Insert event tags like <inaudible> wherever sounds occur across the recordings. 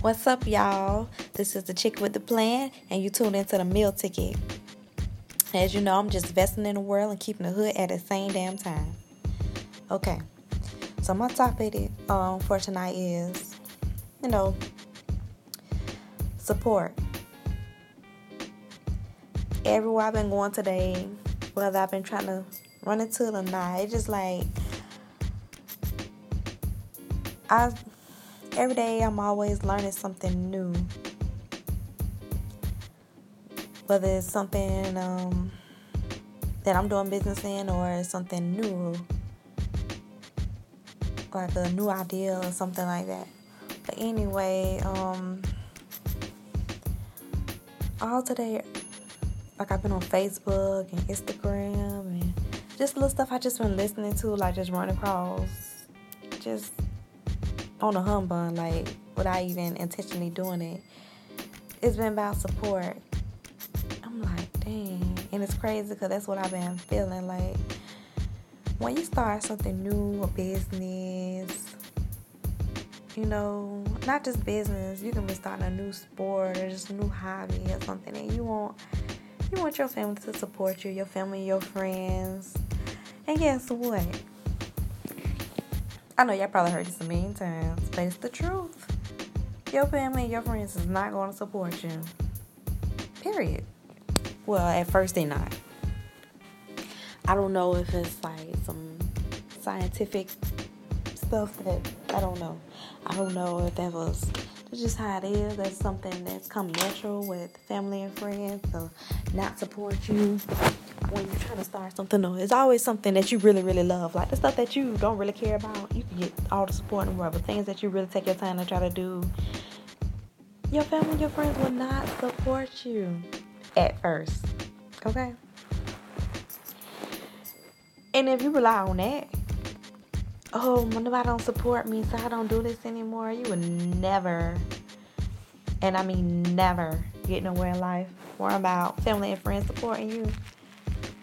What's up, y'all? This is the chick with the plan, and you tuned into the meal ticket. As you know, I'm just investing in the world and keeping the hood at the same damn time. Okay, so my topic um, for tonight is, you know, support. Everywhere I've been going today, whether I've been trying to run into it or not, it's just like I every day I'm always learning something new. Whether it's something um, that I'm doing business in or something new, like a new idea or something like that. But anyway, um, all today, like I've been on Facebook and Instagram and just little stuff I just been listening to, like just running across, just on a humbug, like without even intentionally doing it. It's been about support. I'm like, dang. And it's crazy because that's what I've been feeling like. When you start something new, a business, you know, not just business, you can be starting a new sport or just a new hobby or something, and you want you want your family to support you, your family, your friends. And guess what? I know y'all probably heard this a million times, but it's the truth. Your family and your friends is not going to support you. Period. Well, at first they're not. I don't know if it's like some scientific stuff that I don't know. I don't know if that was that's just how it is. That's something that's come natural with family and friends to not support you when you're trying to start something new. It's always something that you really, really love. Like the stuff that you don't really care about, you can get all the support in the world. But things that you really take your time to try to do, your family, your friends will not support you at first. Okay? And if you rely on that, oh, nobody don't support me, so I don't do this anymore, you will never, and I mean never, get nowhere in life. Worry about family and friends supporting you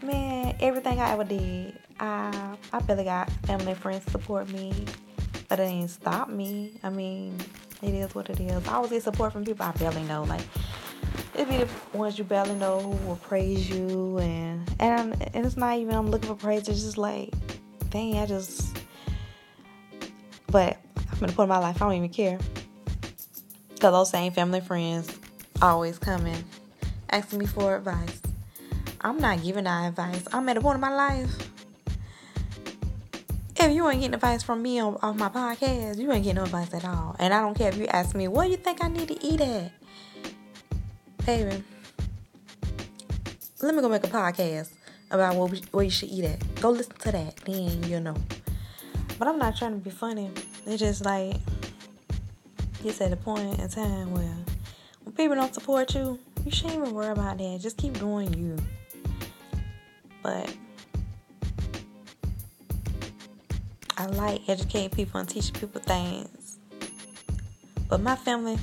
man, everything I ever did, I I barely got family and friends support me, but it didn't stop me. I mean, it is what it is. I always get support from people I barely know. Like it be the ones you barely know who will praise you, and and and it's not even I'm looking for praise. It's just like, dang, I just. But I'm gonna put my life. I don't even care. Cause those same family friends always coming, asking me for advice. I'm not giving that advice. I'm at a point in my life. If you ain't getting advice from me on, my podcast, you ain't getting no advice at all. And I don't care if you ask me, what do you think I need to eat at? Baby, let me go make a podcast about what, we, what you should eat at. Go listen to that, then you'll know. But I'm not trying to be funny. It's just like, it's at a point in time where when people don't support you, you shouldn't even worry about that. Just keep doing you but I like educating people and teaching people things. But my family,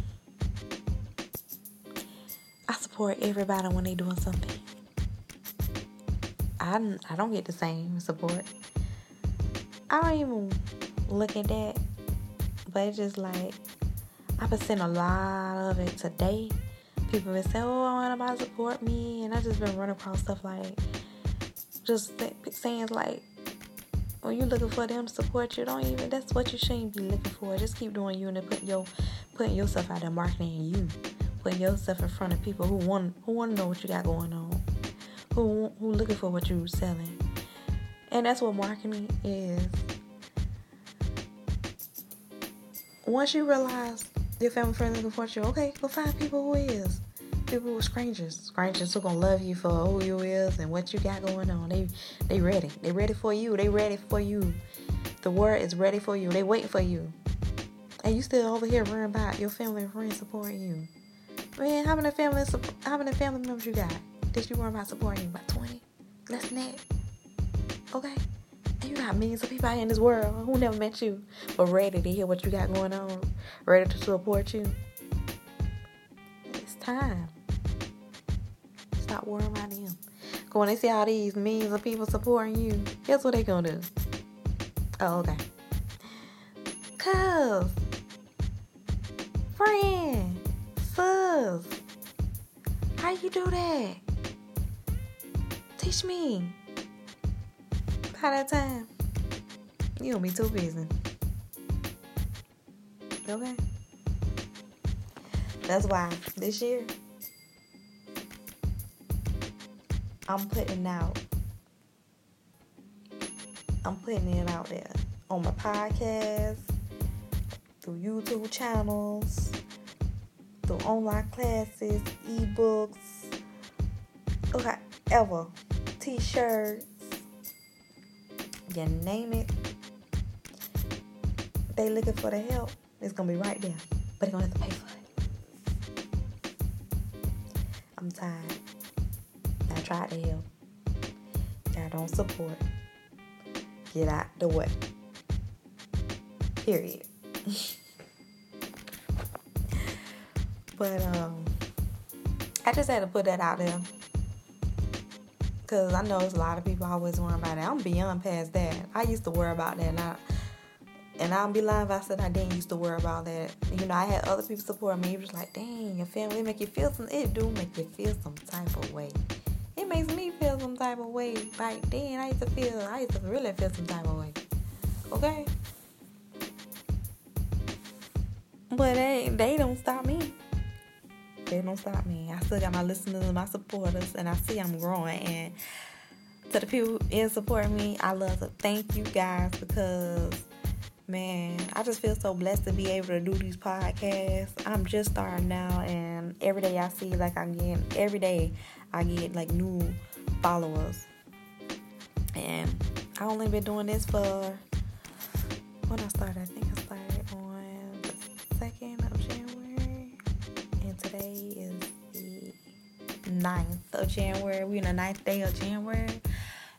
I support everybody when they doing something. I, I don't get the same support. I don't even look at that. But it's just like, I've been seeing a lot of it today. People been saying, oh, I want to support me. And I just been running across stuff like, just saying like when you're looking for them to support you, don't even that's what you shouldn't be looking for. Just keep doing you and put your putting yourself out there marketing you. Putting yourself in front of people who want who want to know what you got going on. Who who looking for what you're selling. And that's what marketing is. Once you realize your family friends looking for you, okay, go find people who is people with strangers. Strangers who gonna love you for who you is and what you got going on. They they ready. They ready for you. They ready for you. The word is ready for you. They waiting for you. And you still over here worrying about your family and friends supporting you. Man, how many family how many family members you got? Did you worry about supporting you? About 20? Less than that. Okay? And you got millions of people out in this world who never met you, but ready to hear what you got going on, ready to support you. It's time. Stop worrying about them. Cause when they see all these millions of people supporting you, guess what they gonna do? Oh, okay. Cause Friend, sis, how you do that? Teach me. By that time, you gonna be too busy. Okay? That's why this year I'm putting out I'm putting it out there on my podcast, through YouTube channels, through online classes, ebooks, ever, t-shirts, you name it. They looking for the help. It's gonna be right there, but they're gonna have to pay for it. I'm tired. I to help. Don't support. Get out the way. Period. <laughs> but um I just had to put that out there. Cause I know a lot of people always worry about that. I'm beyond past that. I used to worry about that and I and I'll be lying if I said I didn't used to worry about that. You know, I had other people support me. It was like, dang, your family make you feel some it do make you feel some type of way. It makes me feel some type of way. Back then I used to feel I used to really feel some type of way. Okay? But they they don't stop me. They don't stop me. I still got my listeners and my supporters and I see I'm growing and to the people in supporting me, I love to thank you guys because man, I just feel so blessed to be able to do these podcasts. I'm just starting now and every day I see like I'm getting every day I get like new followers. And I only been doing this for when I started, I think I started on the second of January. And today is the 9th of January. We're in the ninth day of January.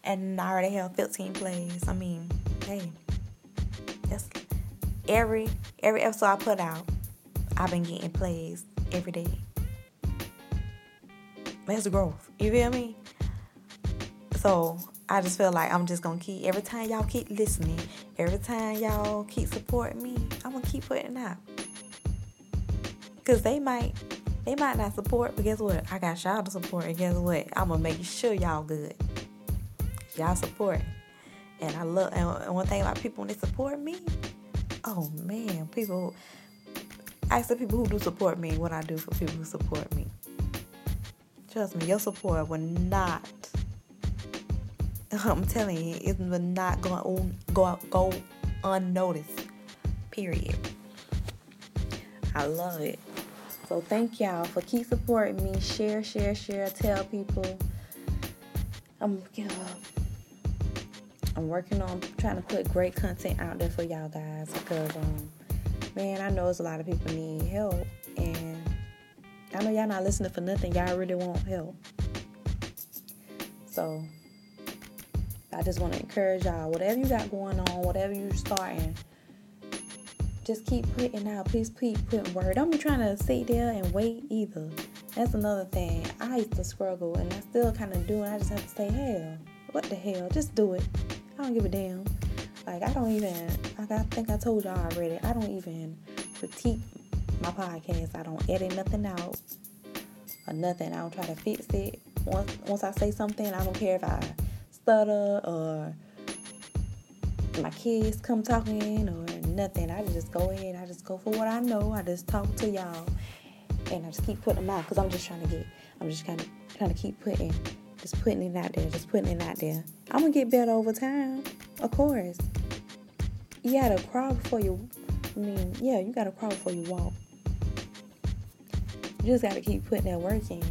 And I already have 15 plays. I mean, hey. That's every every episode I put out, I've been getting plays every day. That's growth. You feel me? So I just feel like I'm just gonna keep every time y'all keep listening, every time y'all keep supporting me, I'm gonna keep putting out. Cause they might they might not support, but guess what? I got y'all to support, and guess what? I'm gonna make sure y'all good. Y'all support. And I love and one thing about people when they support me, oh man, people ask the people who do support me what I do for people who support me. Trust me, your support will not. <laughs> I'm telling you, it will not go go go unnoticed. Period. I love it. So thank y'all for keep supporting me. Share, share, share. Tell people. I'm uh, I'm working on trying to put great content out there for y'all guys because um man, I know it's a lot of people need help and I know y'all not listening for nothing. Y'all really want help. So I just want to encourage y'all, whatever you got going on, whatever you're starting, just keep putting out. Please keep putting word. Don't be trying to sit there and wait either. That's another thing. I used to struggle and I still kind of do, and I just have to say, hell, what the hell? Just do it. Don't give a damn. Like, I don't even, like I think I told y'all already, I don't even critique my podcast. I don't edit nothing out or nothing. I don't try to fix it. Once once I say something, I don't care if I stutter or my kids come talking or nothing. I just go ahead. I just go for what I know. I just talk to y'all, and I just keep putting them out because I'm just trying to get. I'm just kind of trying to keep putting, just putting it out there, just putting it out there. I'm gonna get better over time, of course. You gotta crawl before you. I mean, yeah, you gotta crawl before you walk. You just gotta keep putting that work in,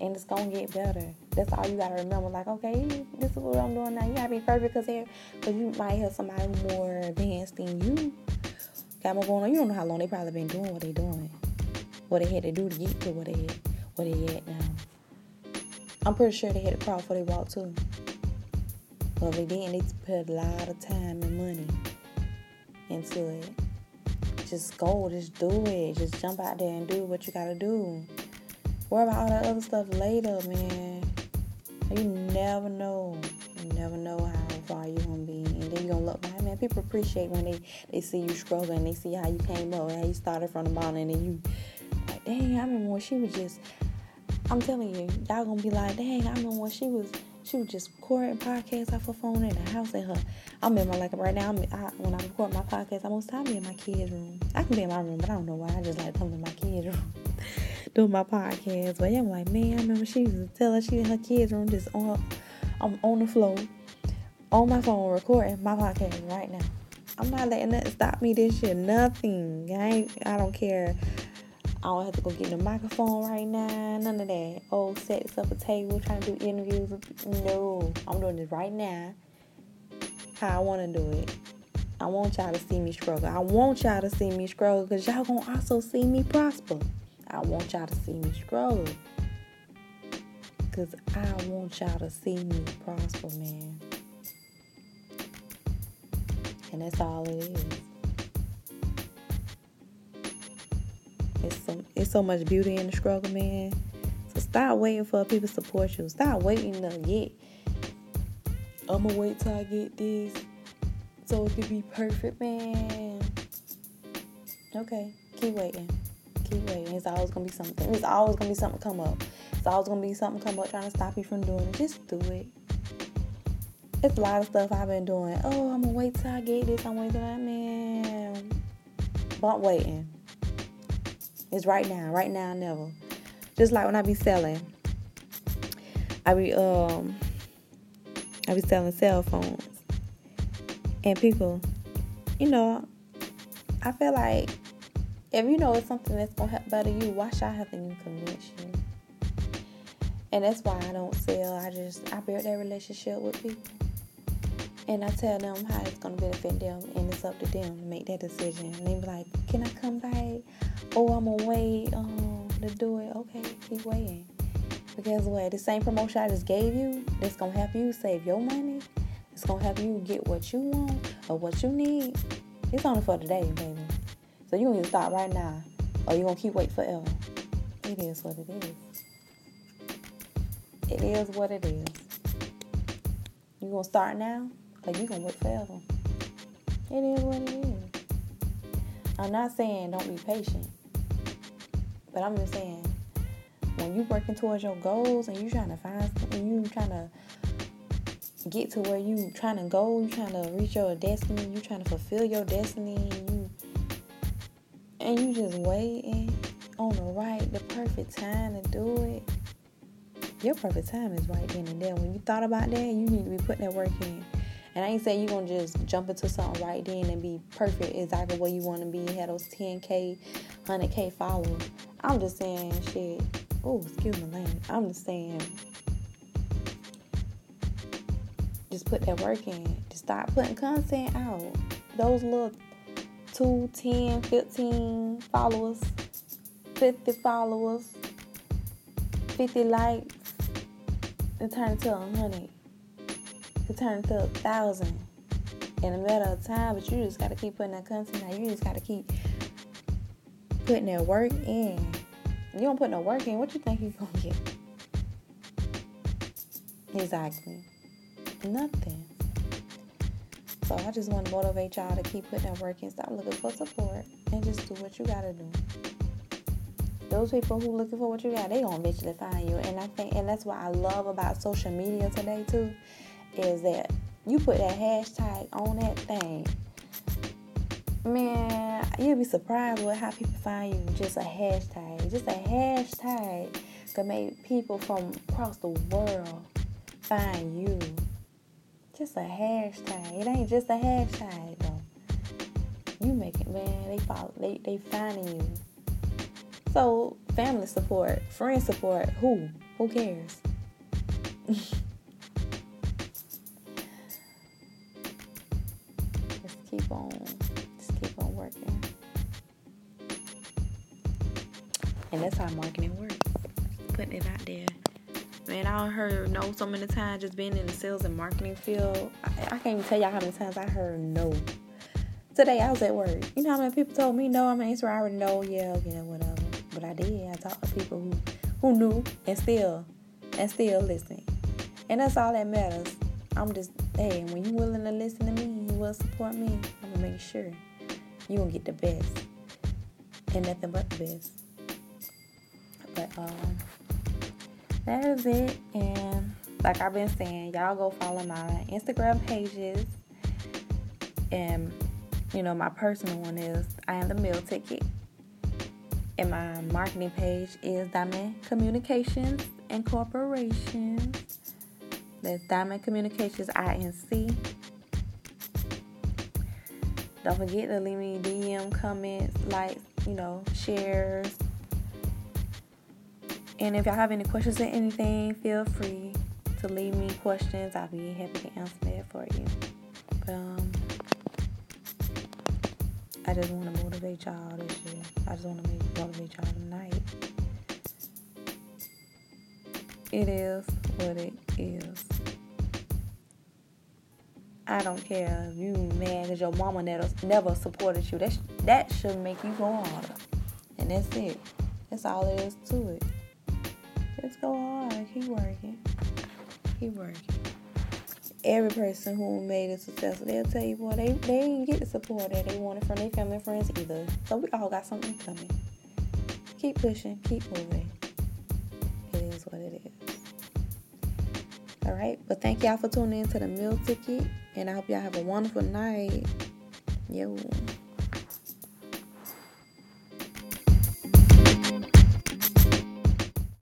and it's gonna get better. That's all you gotta remember. Like, okay, this is what I'm doing now. You gotta be perfect because here, because you might have somebody more advanced than you. Got more going on. You don't know how long they probably been doing what they doing, what they had to do to get to where they had, where they at now. I'm pretty sure they had to crawl before they walked too. But if they put a lot of time and money into it just go, just do it. Just jump out there and do what you gotta do. Worry about all that other stuff later, man. You never know. You never know how far you're gonna be. And then you're gonna look man, man. People appreciate when they, they see you struggling, they see how you came up, how you started from the bottom, and then you like, dang, I remember when she was just. I'm telling you, y'all gonna be like, dang, I remember when she was she was just recording podcasts off her phone in the house at her. I'm in my like right now. I'm I, when I record my podcast, I most time be in my kids' room. I can be in my room, but I don't know why. I just like coming to my kids' room <laughs> doing my podcast. But yeah, I'm like, man, I remember she used to tell her she in her kids' room just on I'm on the floor on my phone recording my podcast right now. I'm not letting nothing stop me this year. Nothing. I I don't care. I don't have to go get the microphone right now. None of that. Oh, set this up a table, trying to do interviews. No, I'm doing this right now. How I want to do it. I want y'all to see me struggle. I want y'all to see me struggle because y'all gonna also see me prosper. I want y'all to see me struggle. Because I want y'all to see me prosper, man. And that's all it is. So much beauty in the struggle, man. So stop waiting for people to support you. Stop waiting to get I'ma wait till I get this so it can be perfect, man. Okay, keep waiting. Keep waiting. It's always gonna be something. It's always gonna be something come up. It's always gonna be something come up trying to stop you from doing it. Just do it. It's a lot of stuff I've been doing. Oh, I'm gonna wait till I get this. I'm waiting till that man. But waiting. It's right now, right now, never. Just like when I be selling, I be um, I be selling cell phones, and people, you know, I feel like if you know it's something that's gonna help better you, why should I have to convince you? And that's why I don't sell. I just I build that relationship with people. And I tell them how it's gonna benefit them and it's up to them to make that decision. And they be like, Can I come back? Oh, I'm gonna wait um, to do it. Okay, keep waiting. Because what? The same promotion I just gave you, that's gonna help you save your money. It's gonna help you get what you want or what you need. It's only for today, baby. So you to start right now, or you gonna keep waiting forever. It is what it is. It is what it is. You gonna start now, or you gonna wait forever. It is what it is. I'm not saying don't be patient. But I'm just saying, when you're working towards your goals and you trying to find, and you trying to get to where you trying to go, you trying to reach your destiny, you trying to fulfill your destiny, and you and you just waiting on the right, the perfect time to do it. Your perfect time is right then and there. When you thought about that, you need to be putting that work in. And I ain't saying you're gonna just jump into something right then and be perfect exactly where you wanna be, and have those 10K, 100K followers. I'm just saying, shit. Oh, excuse my language. I'm just saying, just put that work in. Just start putting content out. Those little 2, 10, 15 followers, 50 followers, 50 likes, and turn it to 100. It turn to a thousand in a matter of time, but you just gotta keep putting that content out. You just gotta keep putting that work in. You don't put no work in, what you think you're gonna get? Exactly. Nothing. So I just want to motivate y'all to keep putting that work in, stop looking for support, and just do what you gotta do. Those people who looking for what you got, they gonna eventually find you. And I think, and that's what I love about social media today too, is that you put that hashtag on that thing, man, you'll be surprised with how people find you. Just a hashtag, just a hashtag could make people from across the world find you. Just a hashtag. It ain't just a hashtag though. You make it, man. They follow. They they finding you. So family support, friend support. Who? Who cares? <laughs> And that's how marketing works. Putting it out there. Man, I heard no so many times just being in the sales and marketing field. I, I can't even tell y'all how many times I heard no. Today I was at work. You know how many people told me no? I'm an answer. I already know. Yeah, yeah, whatever. But I did. I talked to people who who knew and still and still listening. And that's all that matters. I'm just hey, when you willing to listen to me, you will support me, I'm gonna make sure you gonna get the best and nothing but the best. But um, that is it. And like I've been saying, y'all go follow my Instagram pages. And you know, my personal one is I am the meal ticket. And my marketing page is Diamond Communications Incorporation. That's Diamond Communications INC. Don't forget to leave me DM comments, likes, you know, shares. And if y'all have any questions or anything, feel free to leave me questions. I'll be happy to answer that for you. But um I just want to motivate y'all this year. I just want to motivate y'all tonight. It is what it is. I don't care if you mad because your mama never, never supported you. That, sh- that should make you go harder. And that's it. That's all there is to it. Just go hard. Keep working. Keep working every person who made it successful, they'll tell you, boy, they, they didn't get the support that they wanted from their family and friends either. So we all got something coming. Keep pushing, keep moving. It is what it is. All right, but thank y'all for tuning in to the meal ticket, and I hope y'all have a wonderful night. Yo.